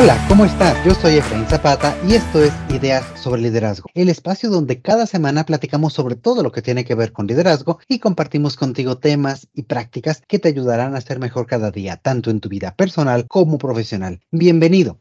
Hola, ¿cómo estás? Yo soy Efraín Zapata y esto es Ideas sobre Liderazgo, el espacio donde cada semana platicamos sobre todo lo que tiene que ver con liderazgo y compartimos contigo temas y prácticas que te ayudarán a ser mejor cada día, tanto en tu vida personal como profesional. Bienvenido.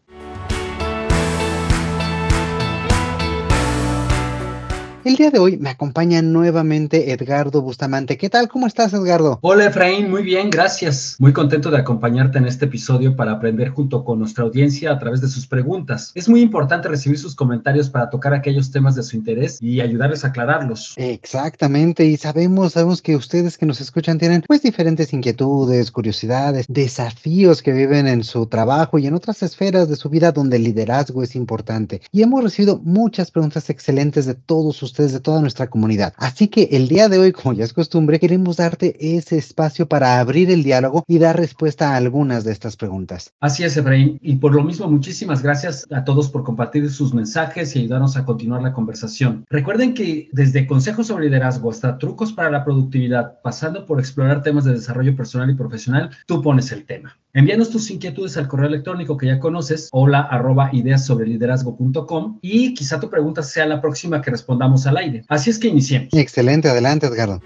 El día de hoy me acompaña nuevamente Edgardo Bustamante. ¿Qué tal? ¿Cómo estás, Edgardo? Hola, Efraín. Muy bien, gracias. Muy contento de acompañarte en este episodio para aprender junto con nuestra audiencia a través de sus preguntas. Es muy importante recibir sus comentarios para tocar aquellos temas de su interés y ayudarles a aclararlos. Exactamente. Y sabemos, sabemos que ustedes que nos escuchan tienen pues diferentes inquietudes, curiosidades, desafíos que viven en su trabajo y en otras esferas de su vida donde el liderazgo es importante. Y hemos recibido muchas preguntas excelentes de todos ustedes de toda nuestra comunidad. Así que el día de hoy, como ya es costumbre, queremos darte ese espacio para abrir el diálogo y dar respuesta a algunas de estas preguntas. Así es, Efraín. Y por lo mismo, muchísimas gracias a todos por compartir sus mensajes y ayudarnos a continuar la conversación. Recuerden que desde consejos sobre liderazgo hasta trucos para la productividad, pasando por explorar temas de desarrollo personal y profesional, tú pones el tema. Envíanos tus inquietudes al correo electrónico que ya conoces, hola arroba ideas sobre liderazgo.com y quizá tu pregunta sea la próxima que respondamos al aire. Así es que iniciemos. Excelente, adelante Edgardo.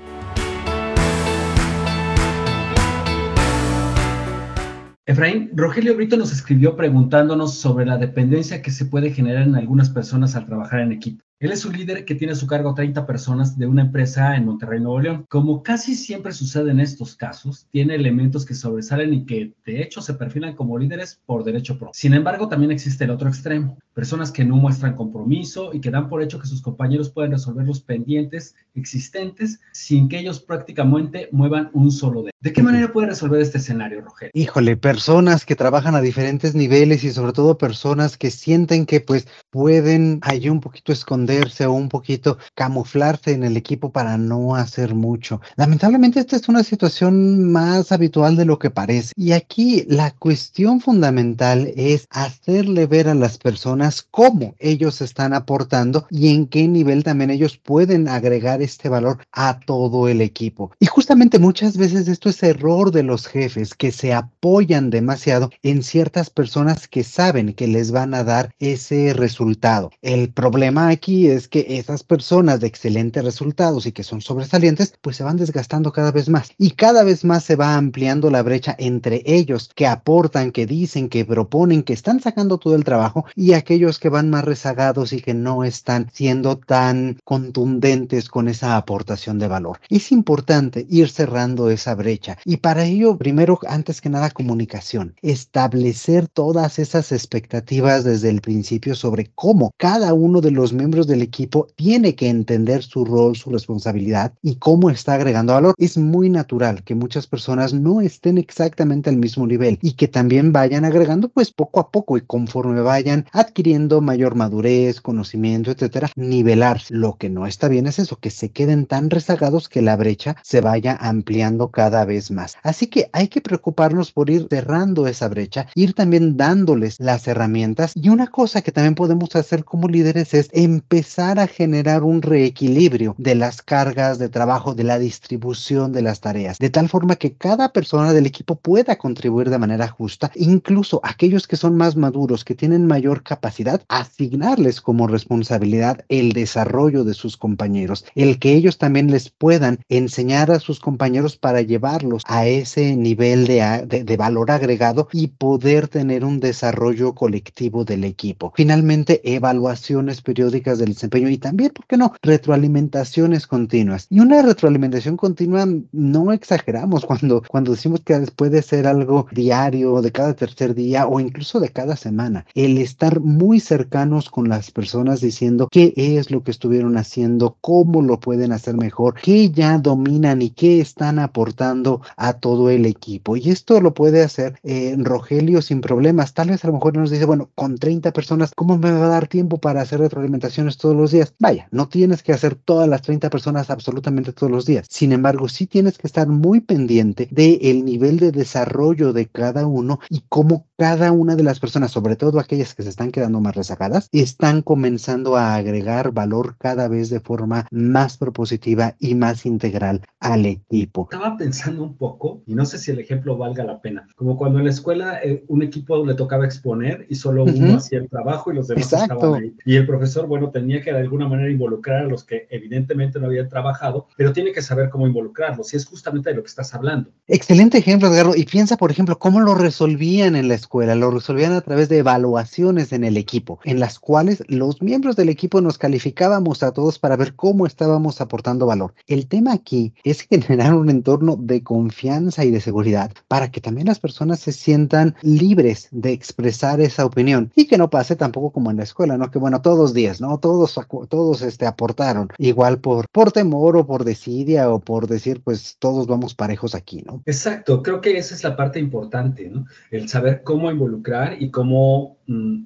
Efraín, Rogelio Brito nos escribió preguntándonos sobre la dependencia que se puede generar en algunas personas al trabajar en equipo. Él es un líder que tiene a su cargo 30 personas de una empresa en Monterrey, Nuevo León. Como casi siempre sucede en estos casos, tiene elementos que sobresalen y que de hecho se perfilan como líderes por derecho propio. Sin embargo, también existe el otro extremo, personas que no muestran compromiso y que dan por hecho que sus compañeros pueden resolver los pendientes existentes sin que ellos prácticamente muevan un solo dedo. ¿De qué manera puede resolver este escenario, Rogelio? Híjole, personas que trabajan a diferentes niveles y sobre todo personas que sienten que pues pueden ahí un poquito esconder o un poquito camuflarse en el equipo para no hacer mucho. Lamentablemente esta es una situación más habitual de lo que parece. Y aquí la cuestión fundamental es hacerle ver a las personas cómo ellos están aportando y en qué nivel también ellos pueden agregar este valor a todo el equipo. Y justamente muchas veces esto es error de los jefes que se apoyan demasiado en ciertas personas que saben que les van a dar ese resultado. El problema aquí es que esas personas de excelentes resultados y que son sobresalientes, pues se van desgastando cada vez más y cada vez más se va ampliando la brecha entre ellos que aportan, que dicen, que proponen, que están sacando todo el trabajo y aquellos que van más rezagados y que no están siendo tan contundentes con esa aportación de valor. Es importante ir cerrando esa brecha y para ello, primero, antes que nada, comunicación, establecer todas esas expectativas desde el principio sobre cómo cada uno de los miembros del equipo tiene que entender su rol, su responsabilidad y cómo está agregando valor. Es muy natural que muchas personas no estén exactamente al mismo nivel y que también vayan agregando pues poco a poco y conforme vayan adquiriendo mayor madurez, conocimiento, etcétera, nivelar. Lo que no está bien es eso, que se queden tan rezagados que la brecha se vaya ampliando cada vez más. Así que hay que preocuparnos por ir cerrando esa brecha, ir también dándoles las herramientas y una cosa que también podemos hacer como líderes es empezar empezar a generar un reequilibrio de las cargas de trabajo, de la distribución de las tareas, de tal forma que cada persona del equipo pueda contribuir de manera justa, incluso aquellos que son más maduros, que tienen mayor capacidad, asignarles como responsabilidad el desarrollo de sus compañeros, el que ellos también les puedan enseñar a sus compañeros para llevarlos a ese nivel de, de, de valor agregado y poder tener un desarrollo colectivo del equipo. Finalmente, evaluaciones periódicas del desempeño y también, ¿por qué no? Retroalimentaciones continuas. Y una retroalimentación continua no exageramos cuando, cuando decimos que puede ser algo diario, de cada tercer día o incluso de cada semana. El estar muy cercanos con las personas diciendo qué es lo que estuvieron haciendo, cómo lo pueden hacer mejor, qué ya dominan y qué están aportando a todo el equipo. Y esto lo puede hacer eh, Rogelio sin problemas. Tal vez a lo mejor nos dice, bueno, con 30 personas, ¿cómo me va a dar tiempo para hacer retroalimentaciones todos los días. Vaya, no tienes que hacer todas las 30 personas absolutamente todos los días. Sin embargo, sí tienes que estar muy pendiente del el nivel de desarrollo de cada uno y cómo cada una de las personas, sobre todo aquellas que se están quedando más rezagadas, están comenzando a agregar valor cada vez de forma más propositiva y más integral al equipo. Estaba pensando un poco, y no sé si el ejemplo valga la pena, como cuando en la escuela eh, un equipo le tocaba exponer y solo uno hacía el trabajo y los demás estaban ahí. Y el profesor, bueno, tenía que de alguna manera involucrar a los que evidentemente no habían trabajado, pero tiene que saber cómo involucrarlos, y es justamente de lo que estás hablando. Excelente ejemplo, Edgardo, y piensa, por ejemplo, cómo lo resolvían en la escuela, lo resolvían a través de evaluaciones en el equipo, en las cuales los miembros del equipo nos calificábamos a todos para ver cómo estábamos aportando valor. El tema aquí es generar un entorno de confianza y de seguridad para que también las personas se sientan libres de expresar esa opinión y que no pase tampoco como en la escuela, ¿no? Que bueno, todos días, ¿no? Todos, todos este, aportaron, igual por, por temor o por desidia o por decir, pues todos vamos parejos aquí, ¿no? Exacto, creo que esa es la parte importante, ¿no? El saber cómo involucrar y cómo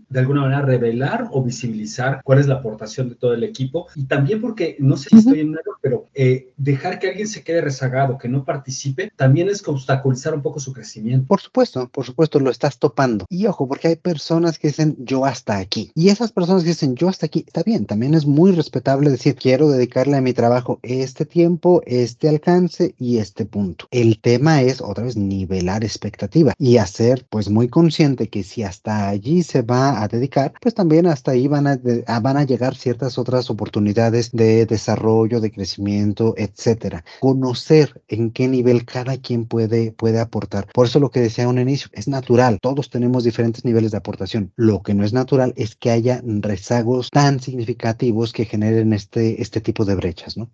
de alguna manera revelar o visibilizar cuál es la aportación de todo el equipo y también porque no sé si estoy en error, pero eh, dejar que alguien se quede rezagado, que no participe, también es obstaculizar un poco su crecimiento. Por supuesto, por supuesto, lo estás topando. Y ojo, porque hay personas que dicen yo hasta aquí. Y esas personas que dicen yo hasta aquí, está bien, también es muy respetable decir quiero dedicarle a mi trabajo este tiempo, este alcance y este punto. El tema es otra vez nivelar expectativa y hacer pues muy consciente que si hasta allí se va a dedicar, pues también hasta ahí van a, van a llegar ciertas otras oportunidades de desarrollo, de crecimiento, etcétera. Conocer en qué nivel cada quien puede, puede aportar. Por eso lo que decía un inicio, es natural, todos tenemos diferentes niveles de aportación. Lo que no es natural es que haya rezagos tan significativos que generen este, este tipo de brechas, ¿no?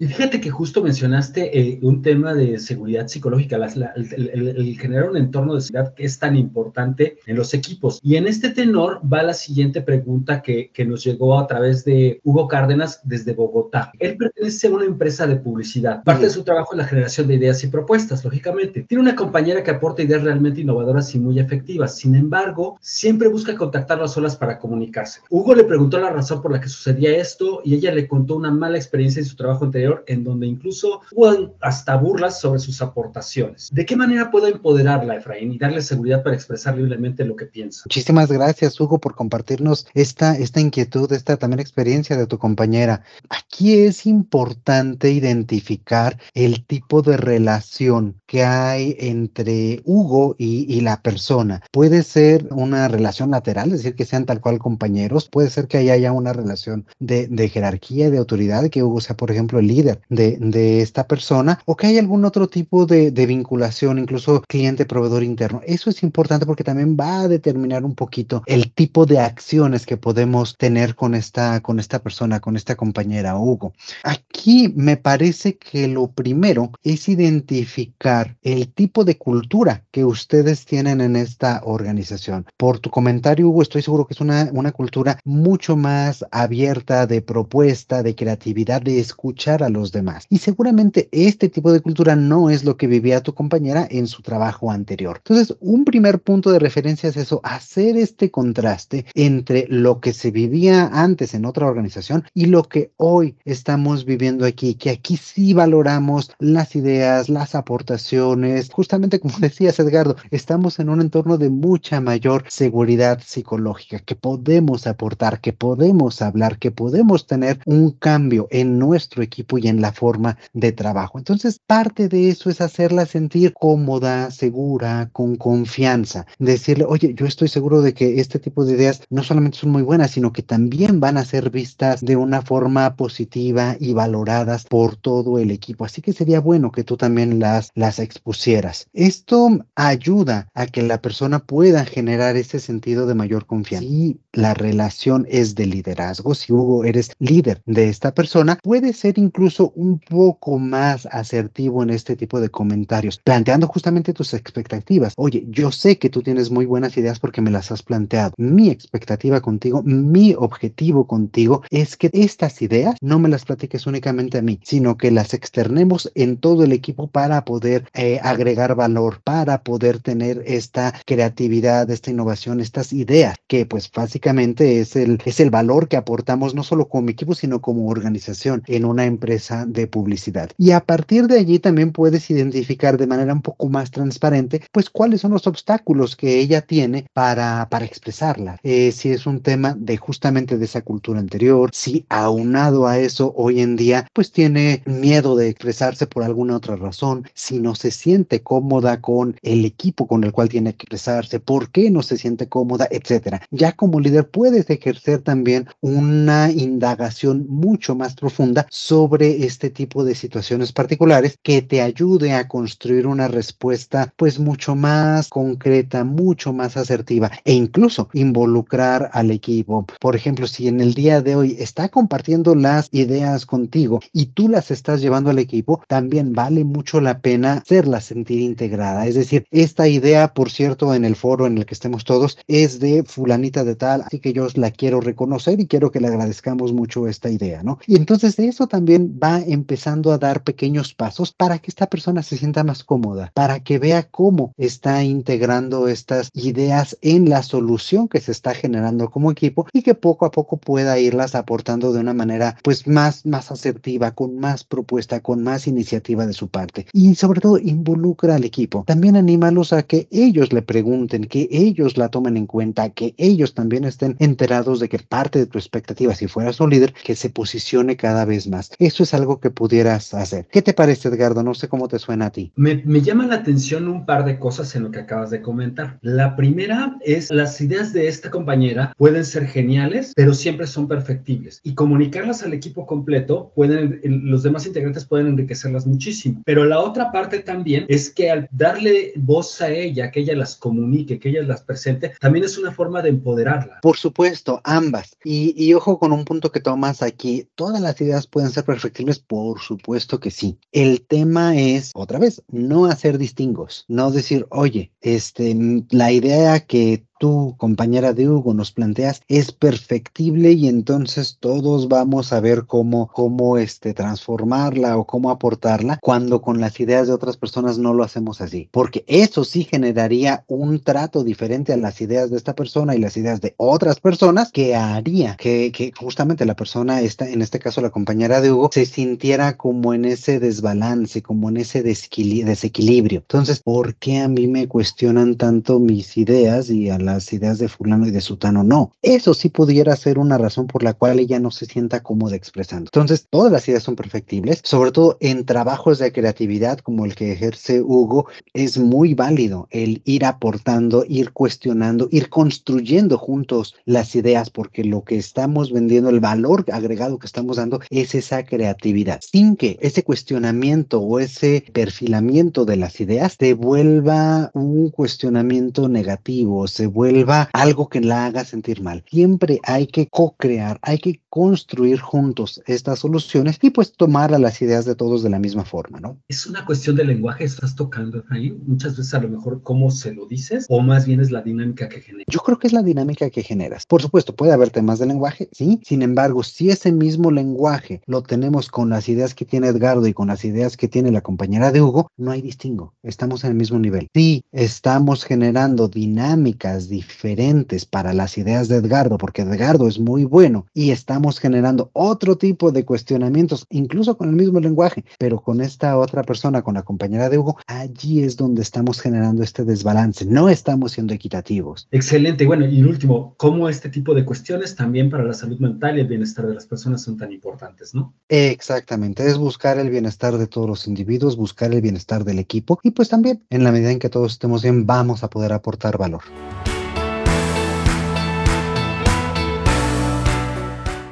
Y fíjate que justo mencionaste eh, un tema de seguridad psicológica, el, generar un entorno de seguridad que es tan importante en los equipos. Y en este tenor va la siguiente pregunta que, que nos llegó a través de Hugo Cárdenas desde Bogotá. Él pertenece a una empresa de publicidad. Parte de su trabajo es la generación de ideas y propuestas, lógicamente. Tiene una compañera que aporta ideas realmente innovadoras y muy efectivas. Sin embargo, siempre busca contactarlo a solas para comunicarse. Hugo le preguntó la razón por la que sucedía esto y ella le contó una mala experiencia en su trabajo anterior en donde incluso hubo hasta burlas sobre sus aportaciones. ¿De qué manera puedo empoderarla, Efraín, y darle seguridad para expresar libremente lo que piensa? Muchísimas gracias, Hugo, por compartirnos esta, esta inquietud, esta también experiencia de tu compañera. Aquí es importante identificar el tipo de relación que hay entre Hugo y, la persona. Puede ser una relación lateral, es decir, que sean tal cual compañeros, puede ser que haya una relación de, de jerarquía, de autoridad, que Hugo sea, por ejemplo, el líder de, esta persona o que hay algún otro tipo de, vinculación, incluso cliente-proveedor interno. Eso es importante porque también va a determinar un poquito el tipo de acciones que podemos tener con esta, con esta persona, con esta compañera Hugo. Aquí me parece que lo primero es identificar el tipo de cultura que ustedes tienen en esta organización. Por tu comentario, Hugo, estoy seguro que es una, una cultura mucho más abierta de propuesta, de creatividad, de escuchar a los demás. Y seguramente este tipo de cultura no es lo que vivía tu compañera en su trabajo anterior. Entonces, un primer punto de referencia es eso, hacer este contraste entre lo que se vivía antes en otra organización y lo que hoy estamos viviendo aquí, que aquí sí valoramos las ideas, las aportaciones. Justamente como decías, Edgardo, estamos en un entorno de mucha mayor seguridad psicológica, que podemos aportar, que podemos hablar, que podemos tener un cambio en nuestro equipo y en la forma de trabajo. Entonces, parte de eso es hacerla sentir cómoda, segura, con confianza. Decirle, oye, yo estoy seguro de que este tipo de ideas no solamente son muy buenas, sino que también van a ser vistas de una forma positiva y valoradas por todo el equipo. Así que sería bueno que tú también las, las expusieras. Esto ayuda a que la persona pueda generar ese sentido de mayor confianza. Si la relación es de liderazgo, si Hugo eres líder de esta persona, puede ser incluso un poco más asertivo en este tipo de comentarios, planteando justamente tus expectativas. Oye, yo sé que tú tienes muy buenas ideas porque me las has planteado. Mi expectativa contigo, mi objetivo contigo es que estas ideas no me las platiques únicamente a mí, sino que las externemos en todo el equipo para poder eh, agregar valor, para poder tener esta creatividad, esta innovación, estas ideas, que pues básicamente es el, es el valor que aportamos no solo como equipo, sino como organización en una empresa de publicidad. Y a partir de allí también puedes identificar de manera un poco más transparente, pues cuáles son los obstáculos que ella tiene para, para expresarla. Eh, si es un tema de justamente de esa cultura anterior, si aunado a eso hoy en día, pues tiene miedo de expresarse por alguna otra razón, si no se siente cómoda con el equipo con el cual tiene que expresarse, por qué no se siente cómoda, etcétera. Ya como líder puedes ejercer también una indagación mucho más profunda sobre este tipo de situaciones particulares que te ayude a construir una respuesta pues mucho más concreta, mucho más asertiva e incluso involucrar al equipo. Por ejemplo, si en el día de hoy está compartiendo las ideas contigo y tú las estás llevando al equipo, también vale mucho la pena hacerla sentir integrada. Es decir, esta idea, por cierto, en el foro en el que estemos todos, es de fulanita de tal, así que yo la quiero reconocer y quiero que le agradezcamos mucho esta idea, ¿no? Y entonces eso también va empezando a dar pequeños pasos para que esta persona se sienta más cómoda, para que vea cómo está integrando estas ideas en la solución que se está generando como equipo y que poco a poco pueda irlas aportando de una manera pues más, más asertiva, con más propuesta, con más iniciativa de su parte. Y sobre todo involucra al equipo. También anímalos a que ellos le pregunten, que ellos la tomen en cuenta, que ellos también estén enterados de que parte de tu expectativa, si fueras un líder, que se posicione cada vez más. Es algo que pudieras hacer. ¿Qué te parece, Edgardo? No sé cómo te suena a ti. Me, me llama la atención un par de cosas en lo que acabas de comentar. La primera es las ideas de esta compañera pueden ser geniales, pero siempre son perfectibles. Y comunicarlas al equipo completo, pueden, los demás integrantes pueden enriquecerlas muchísimo. Pero la otra parte también es que al darle voz a ella, que ella las comunique, que ella las presente, también es una forma de empoderarla. Por supuesto, ambas. Y, y ojo con un punto que tomas aquí, ¿todas las ideas pueden ser Por supuesto que sí. El tema es, otra vez, no hacer distingos, no decir, oye, este, la idea que tú, compañera de Hugo, nos planteas es perfectible y entonces todos vamos a ver cómo, cómo este, transformarla o cómo aportarla cuando con las ideas de otras personas no lo hacemos así. Porque eso sí generaría un trato diferente a las ideas de esta persona y las ideas de otras personas que haría que, que justamente la persona, esta, en este caso la compañera de Hugo, se sintiera como en ese desbalance, como en ese desequilibrio. Entonces, ¿por qué a mí me cuestionan tanto mis ideas y a la las ideas de fulano y de sutano, no. Eso sí pudiera ser una razón por la cual ella no se sienta cómoda expresando. Entonces, todas las ideas son perfectibles, sobre todo en trabajos de creatividad como el que ejerce Hugo, es muy válido el ir aportando, ir cuestionando, ir construyendo juntos las ideas, porque lo que estamos vendiendo, el valor agregado que estamos dando es esa creatividad, sin que ese cuestionamiento o ese perfilamiento de las ideas se vuelva un cuestionamiento negativo, se vuelva vuelva algo que la haga sentir mal. Siempre hay que co-crear, hay que construir juntos estas soluciones y pues tomar a las ideas de todos de la misma forma, ¿no? Es una cuestión de lenguaje, estás tocando ahí, muchas veces a lo mejor cómo se lo dices o más bien es la dinámica que generas. Yo creo que es la dinámica que generas. Por supuesto, puede haber temas de lenguaje, sí, sin embargo, si ese mismo lenguaje lo tenemos con las ideas que tiene Edgardo y con las ideas que tiene la compañera de Hugo, no hay distingo, estamos en el mismo nivel. Sí, estamos generando dinámicas diferentes para las ideas de Edgardo, porque Edgardo es muy bueno y estamos generando otro tipo de cuestionamientos, incluso con el mismo lenguaje, pero con esta otra persona, con la compañera de Hugo, allí es donde estamos generando este desbalance, no estamos siendo equitativos. Excelente, bueno, y último, ¿cómo este tipo de cuestiones también para la salud mental y el bienestar de las personas son tan importantes, no? Exactamente, es buscar el bienestar de todos los individuos, buscar el bienestar del equipo y pues también en la medida en que todos estemos bien vamos a poder aportar valor.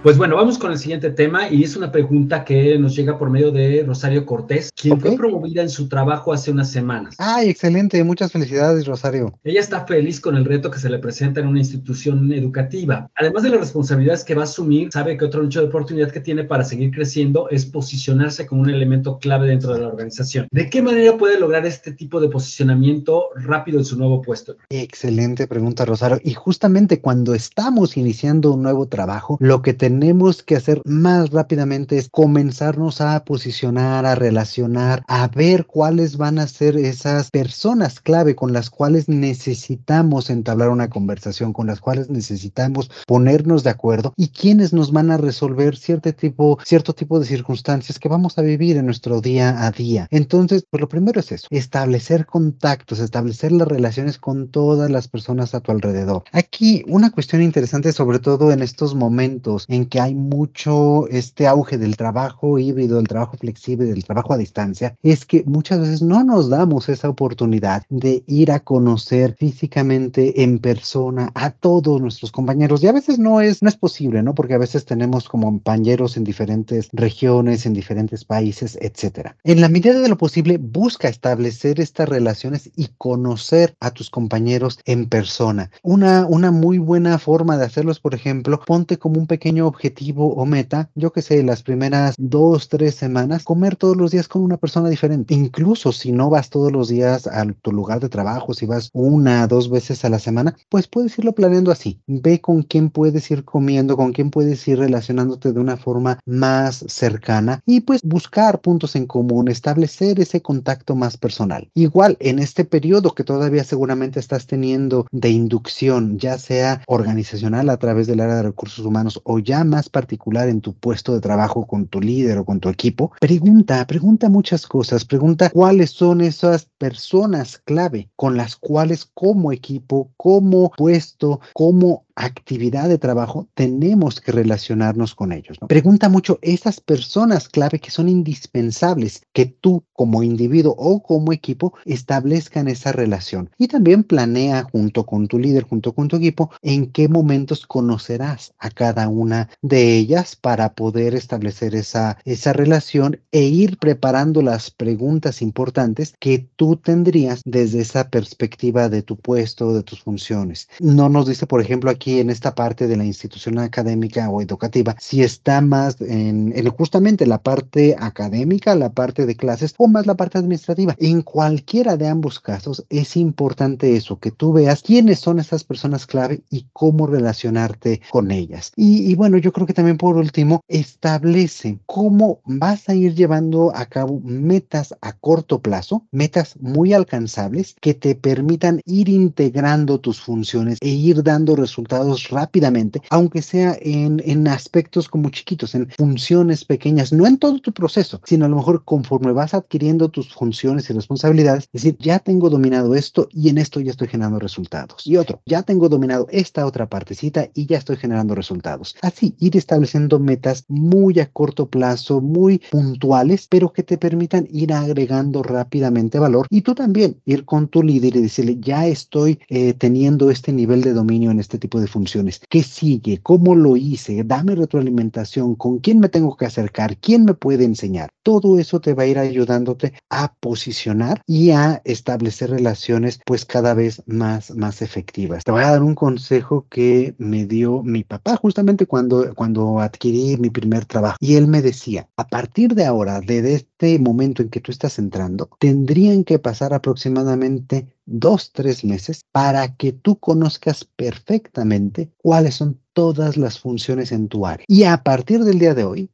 Pues bueno, vamos con el siguiente tema y es una pregunta que nos llega por medio de Rosario Cortés, quien fue promovida en su trabajo hace unas semanas. Ay, excelente, muchas felicidades, Rosario. Ella está feliz con el reto que se le presenta en una institución educativa. Además de las responsabilidades que va a asumir, sabe que otro nicho de oportunidad que tiene para seguir creciendo es posicionarse como un elemento clave dentro de la organización. ¿De qué manera puede lograr este tipo de posicionamiento rápido en su nuevo puesto? Excelente pregunta, Rosario. Y justamente cuando estamos iniciando un nuevo trabajo, lo que tenemos tenemos que hacer más rápidamente es comenzarnos a posicionar, a relacionar, a ver cuáles van a ser esas personas clave con las cuales necesitamos entablar una conversación, con las cuales necesitamos ponernos de acuerdo y quiénes nos van a resolver cierto tipo, cierto tipo de circunstancias que vamos a vivir en nuestro día a día. Entonces, pues lo primero es eso, establecer contactos, establecer las relaciones con todas las personas a tu alrededor. Aquí una cuestión interesante, sobre todo en estos momentos en que hay mucho este auge del trabajo híbrido, del trabajo flexible, del trabajo a distancia, es que muchas veces no nos damos esa oportunidad de ir a conocer físicamente en persona a todos nuestros compañeros y a veces no es no es posible, ¿no? Porque a veces tenemos como compañeros en diferentes regiones, en diferentes países, etcétera. En la medida de lo posible, busca establecer estas relaciones y conocer a tus compañeros en persona. Una, una muy buena forma de hacerlo es, por ejemplo, ponte como un pequeño objetivo o meta, yo que sé, las primeras dos, tres semanas, comer todos los días con una persona diferente. Incluso si no vas todos los días a tu lugar de trabajo, si vas una, dos veces a la semana, pues puedes irlo planeando así. Ve con quién puedes ir comiendo, con quién puedes ir relacionándote de una forma más cercana y pues buscar puntos en común, establecer ese contacto más personal. Igual en este periodo que todavía seguramente estás teniendo de inducción, ya sea organizacional a través del área de recursos humanos o ya más particular en tu puesto de trabajo con tu líder o con tu equipo, pregunta, pregunta muchas cosas, pregunta cuáles son esas personas clave con las cuales como equipo, como puesto, como actividad de trabajo, tenemos que relacionarnos con ellos. Pregunta mucho esas personas clave que son indispensables que tú como individuo o como equipo establezcan esa relación. Y también planea junto con tu líder, junto con tu equipo, en qué momentos conocerás a cada una de ellas para poder establecer esa, esa relación e ir preparando las preguntas importantes que tú tendrías desde esa perspectiva de tu puesto, de tus funciones. No nos dice, por ejemplo, aquí en esta parte de la institución académica o educativa, si está más en, justamente la parte académica, la parte de clases o más la parte administrativa. En cualquiera de ambos casos es importante eso, que tú veas quiénes son esas personas clave y cómo relacionarte con ellas. Y, y bueno, yo creo que también por último, establece cómo vas a ir llevando a cabo metas a corto plazo, metas muy alcanzables que te permitan ir integrando tus funciones e ir dando resultados rápidamente, aunque sea en, en aspectos como chiquitos, en funciones pequeñas, no en todo tu proceso, sino a lo mejor conforme vas adquiriendo tus funciones y responsabilidades, es decir, ya tengo dominado esto y en esto ya estoy generando resultados. Y otro, ya tengo dominado esta otra partecita y ya estoy generando resultados. Así, ir estableciendo metas muy a corto plazo, muy puntuales, pero que te permitan ir agregando rápidamente valor y tú también ir con tu líder y decirle, ya estoy eh, teniendo este nivel de dominio en este tipo de funciones. ¿Qué sigue? ¿Cómo lo hice? Dame retroalimentación. ¿Con quién me tengo que acercar? ¿Quién me puede enseñar? Todo eso te va a ir ayudándote a posicionar y a establecer relaciones pues cada vez más, más efectivas. Te voy a dar un consejo que me dio mi papá justamente cuando, cuando adquirí mi primer trabajo. Y él me decía, a partir de ahora, desde este momento en que tú estás entrando, tendrían que pasar aproximadamente dos, tres meses para que tú conozcas perfectamente cuáles son todas las funciones en tu área. Y a partir del día de hoy,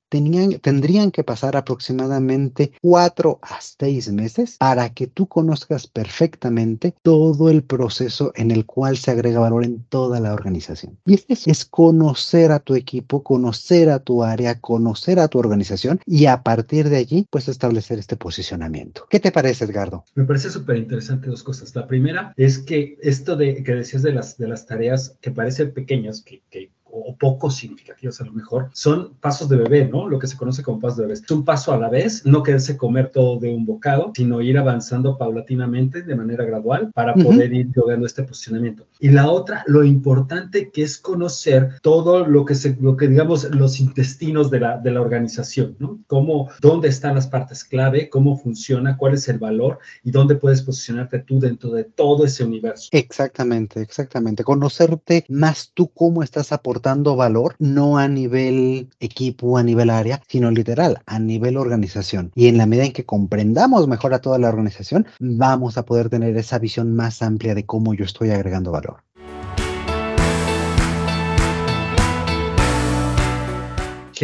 tendrían que pasar aproximadamente cuatro a seis meses para que tú conozcas perfectamente todo el proceso en el cual se agrega valor en toda la organización. Y es es conocer a tu equipo, conocer a tu área, conocer a tu organización y a partir de allí, pues establecer este posicionamiento. ¿Qué te parece, Edgardo? Me parece súper interesante dos cosas. La primera es que esto de que decías de las, de las tareas que parecen pequeñas, que, que o poco significativos a lo mejor, son pasos de bebé, ¿no? Lo que se conoce como pasos de bebé. Es un paso a la vez, no quererse comer todo de un bocado, sino ir avanzando paulatinamente de manera gradual para poder ir logrando este posicionamiento. Y la otra, lo importante que es conocer todo lo que se, lo que digamos, los intestinos de la, de la organización, ¿no? Cómo, dónde están las partes clave, cómo funciona, cuál es el valor y dónde puedes posicionarte tú dentro de todo ese universo. Exactamente, exactamente. Conocerte más tú cómo estás aportando valor, no a nivel equipo, a nivel área, sino literal, a nivel organización. Y en la medida en que comprendamos mejor a toda la organización, vamos a poder tener esa visión más amplia de cómo yo estoy agregando valor.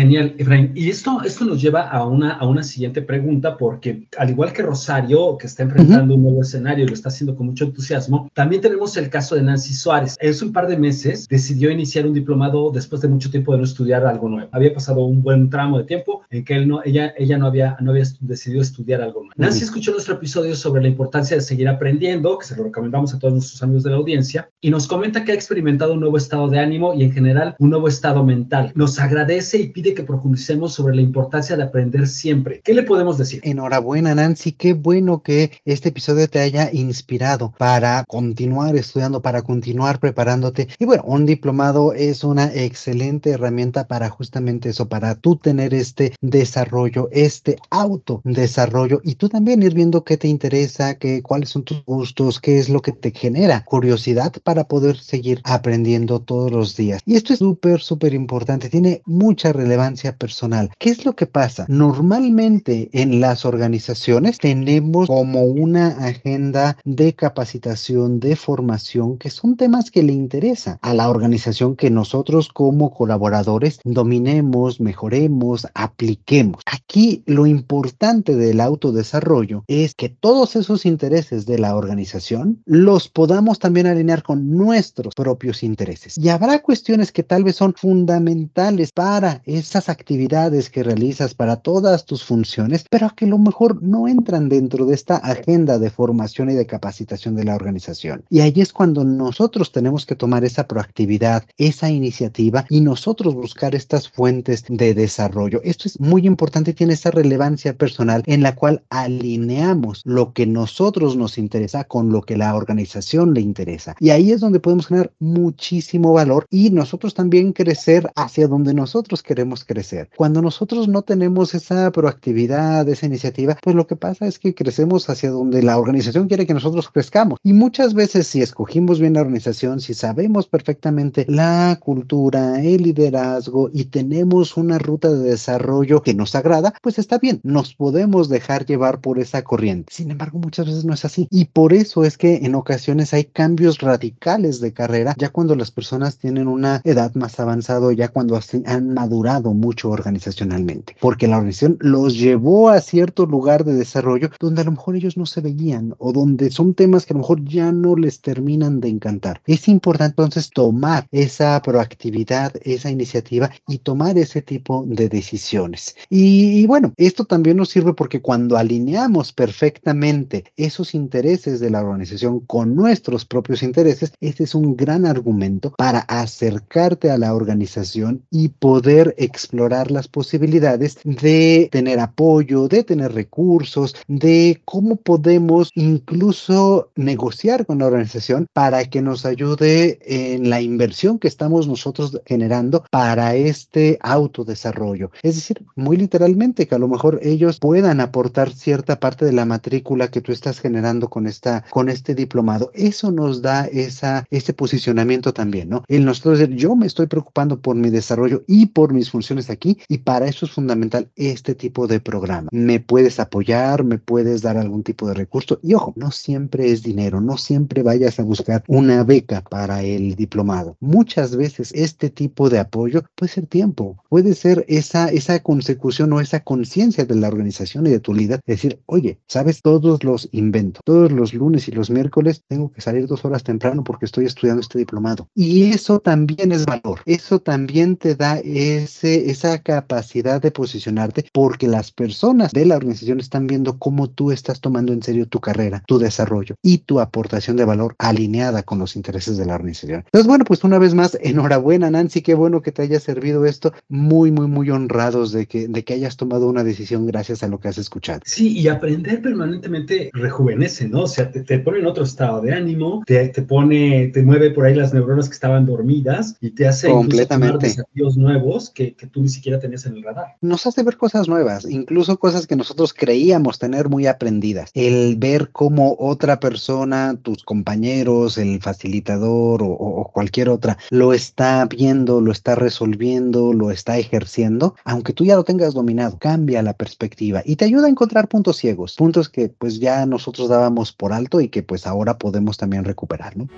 Genial, Efraín. Y esto, esto nos lleva a una, a una siguiente pregunta, porque al igual que Rosario, que está enfrentando un nuevo escenario y lo está haciendo con mucho entusiasmo, también tenemos el caso de Nancy Suárez. Hace un par de meses decidió iniciar un diplomado después de mucho tiempo de no estudiar algo nuevo. Había pasado un buen tramo de tiempo en que él no, ella, ella no, había, no había decidido estudiar algo nuevo. Nancy escuchó nuestro episodio sobre la importancia de seguir aprendiendo, que se lo recomendamos a todos nuestros amigos de la audiencia, y nos comenta que ha experimentado un nuevo estado de ánimo y en general un nuevo estado mental. Nos agradece y pide que profundicemos sobre la importancia de aprender siempre. ¿Qué le podemos decir? Enhorabuena, Nancy. Qué bueno que este episodio te haya inspirado para continuar estudiando, para continuar preparándote. Y bueno, un diplomado es una excelente herramienta para justamente eso, para tú tener este desarrollo, este autodesarrollo y tú también ir viendo qué te interesa, qué, cuáles son tus gustos, qué es lo que te genera curiosidad para poder seguir aprendiendo todos los días. Y esto es súper, súper importante. Tiene mucha relevancia personal. ¿Qué es lo que pasa? Normalmente en las organizaciones tenemos como una agenda de capacitación, de formación, que son temas que le interesan a la organización que nosotros como colaboradores dominemos, mejoremos, apliquemos. Aquí lo importante del autodesarrollo es que todos esos intereses de la organización los podamos también alinear con nuestros propios intereses. Y habrá cuestiones que tal vez son fundamentales para esas actividades que realizas, para todas tus funciones, pero que a lo mejor no entran dentro de esta agenda de formación y de capacitación de la organización. Y ahí es cuando nosotros tenemos que tomar esa proactividad, esa iniciativa y nosotros buscar estas fuentes de desarrollo. Esto es muy importante y tiene esa relevancia personal en la cual alineamos lo que nosotros nos interesa con lo que la organización le interesa. Y ahí es donde podemos generar muchísimo valor y nosotros también crecer hacia donde nosotros queremos crecer. Cuando nosotros no tenemos esa proactividad, esa iniciativa, pues lo que pasa es que crecemos hacia donde la organización quiere que nosotros crezcamos. Y muchas veces si escogimos bien la organización, si sabemos perfectamente la cultura, el liderazgo y tenemos una ruta de desarrollo que nos agrada, pues está bien, nos podemos dejar llevar por esa corriente. Sin embargo, muchas veces no es así. Y por eso es que en ocasiones hay cambios radicales de carrera, ya cuando las personas tienen una edad más avanzada, ya cuando han madurado mucho organizacionalmente, porque la organización los llevó a cierto lugar de desarrollo donde a lo mejor ellos no se veían o donde son temas que a lo mejor ya no les terminan de encantar. Es importante entonces tomar esa proactividad, esa iniciativa y tomar ese tipo de decisiones. Y, y bueno, esto también nos sirve porque cuando alineamos perfectamente esos intereses de la organización con nuestros propios intereses, este es un gran argumento para acercarte a la organización y poder explorar las posibilidades de tener apoyo, de tener recursos, de cómo podemos incluso negociar con la organización para que nos ayude en la inversión que estamos nosotros generando para este autodesarrollo. Es decir, muy literalmente que a lo mejor ellos puedan aportar cierta parte de la matrícula que tú estás generando con esta con este diplomado. Eso nos da esa ese posicionamiento también, ¿no? El nosotros yo me estoy preocupando por mi desarrollo y por mis funciones aquí y para eso es fundamental este tipo de programa. Me puedes apoyar, me puedes dar algún tipo de recurso y ojo, no siempre es dinero, no siempre vayas a buscar una beca para el diplomado. Muchas veces este tipo de apoyo puede ser tiempo, puede ser esa esa consecución o esa conciencia de la organización y de tu líder, decir, oye, sabes, todos los invento, todos los lunes y los miércoles tengo que salir dos horas temprano porque estoy estudiando este diplomado. Y eso también es valor, eso también te da ese, esa capacidad de posicionarte porque las personas de la organización están viendo cómo tú estás tomando en serio tu carrera, tu desarrollo y tu aportación de valor alineada con los intereses de la organización. Entonces, bueno, pues una vez más, enhorabuena Nancy, qué bueno que te haya servido esto, muy, muy, muy honrados de que, de que hayas tomado una decisión gracias a lo que has escuchado. Sí, y aprender permanentemente rejuvenece, ¿no? O sea, te, pone en otro estado de ánimo, te, te, pone, te mueve por ahí las neuronas que estaban dormidas y te hace completamente desafíos nuevos que, que, tú ni siquiera tenías en el radar. Nos hace ver cosas nuevas, incluso cosas que nosotros creíamos tener muy aprendidas. El ver cómo otra persona, tus compañeros, el facilitador o, cualquier otra, lo está viendo, lo está resolviendo, lo está ejerciendo, aunque tú ya lo tengas dominado, cambia la perspectiva y te ayuda a encontrar puntos ciegos, puntos que pues ya nosotros dábamos por alto y que pues ahora podemos también recuperar, ¿no?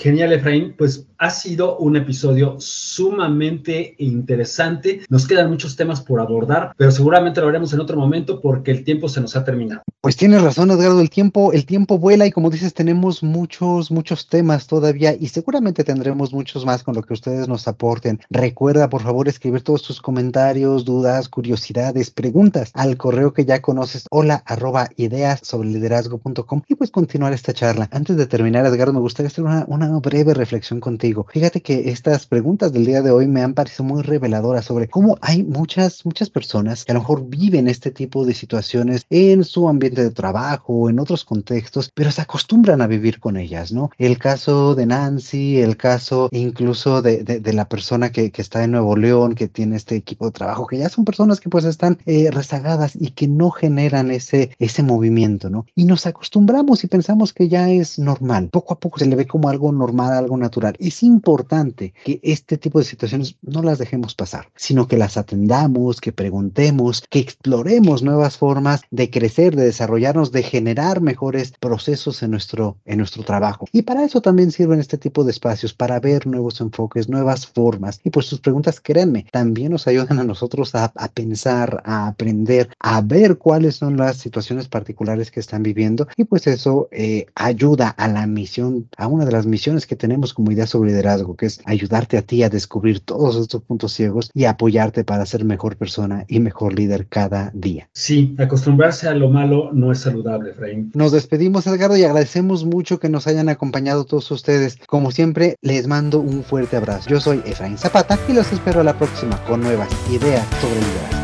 Genial, Efraín. Pues ha sido un episodio sumamente interesante. Nos quedan muchos temas por abordar, pero seguramente lo haremos en otro momento porque el tiempo se nos ha terminado. Pues tienes razón, Edgardo, el tiempo, el tiempo vuela y como dices, tenemos muchos, muchos temas todavía y seguramente tendremos muchos más con lo que ustedes nos aporten. Recuerda, por favor, escribir todos tus comentarios, dudas, curiosidades, preguntas al correo que ya conoces, hola arroba ideas sobre liderazgo.com y pues continuar esta charla. Antes de terminar, Edgardo, me gustaría hacer una, una breve reflexión contigo. Fíjate que estas preguntas del día de hoy me han parecido muy reveladoras sobre cómo hay muchas, muchas personas que a lo mejor viven este tipo de situaciones en su ambiente de trabajo en otros contextos, pero se acostumbran a vivir con ellas, ¿no? El caso de Nancy, el caso incluso de, de, la persona que, que, está en Nuevo León, que tiene este equipo de trabajo, que ya son personas que pues están eh, rezagadas y que no generan ese, ese movimiento, ¿no? Y nos acostumbramos y pensamos que ya es normal. Poco a poco se le ve como algo normal, algo natural. Es importante que este tipo de situaciones no las dejemos pasar, sino que las atendamos, que preguntemos, que exploremos nuevas formas de crecer, de desarrollarnos, de generar mejores procesos en nuestro, en nuestro trabajo. Y para eso también sirven este tipo de espacios, para ver nuevos enfoques, nuevas formas. Y pues sus preguntas, créanme, también nos ayudan a nosotros a, a pensar, a aprender, a ver cuáles son las situaciones particulares que están viviendo. Y pues eso eh, ayuda a la misión, a una de las misiones que tenemos como idea sobre liderazgo, que es ayudarte a ti a descubrir todos estos puntos ciegos y apoyarte para ser mejor persona y mejor líder cada día. Sí, acostumbrarse a lo malo no es saludable, Efraín. Nos despedimos, Edgardo, y agradecemos mucho que nos hayan acompañado todos ustedes. Como siempre, les mando un fuerte abrazo. Yo soy Efraín Zapata y los espero a la próxima con nuevas ideas sobre liderazgo.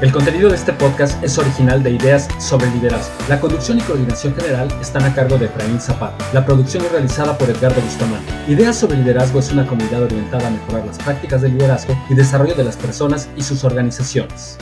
El contenido de este podcast es original de Ideas sobre Liderazgo. La conducción y coordinación general están a cargo de Efraín Zapata. La producción es realizada por Edgardo Bustamante. Ideas sobre Liderazgo es una comunidad orientada a mejorar las prácticas de liderazgo y desarrollo de las personas y sus organizaciones.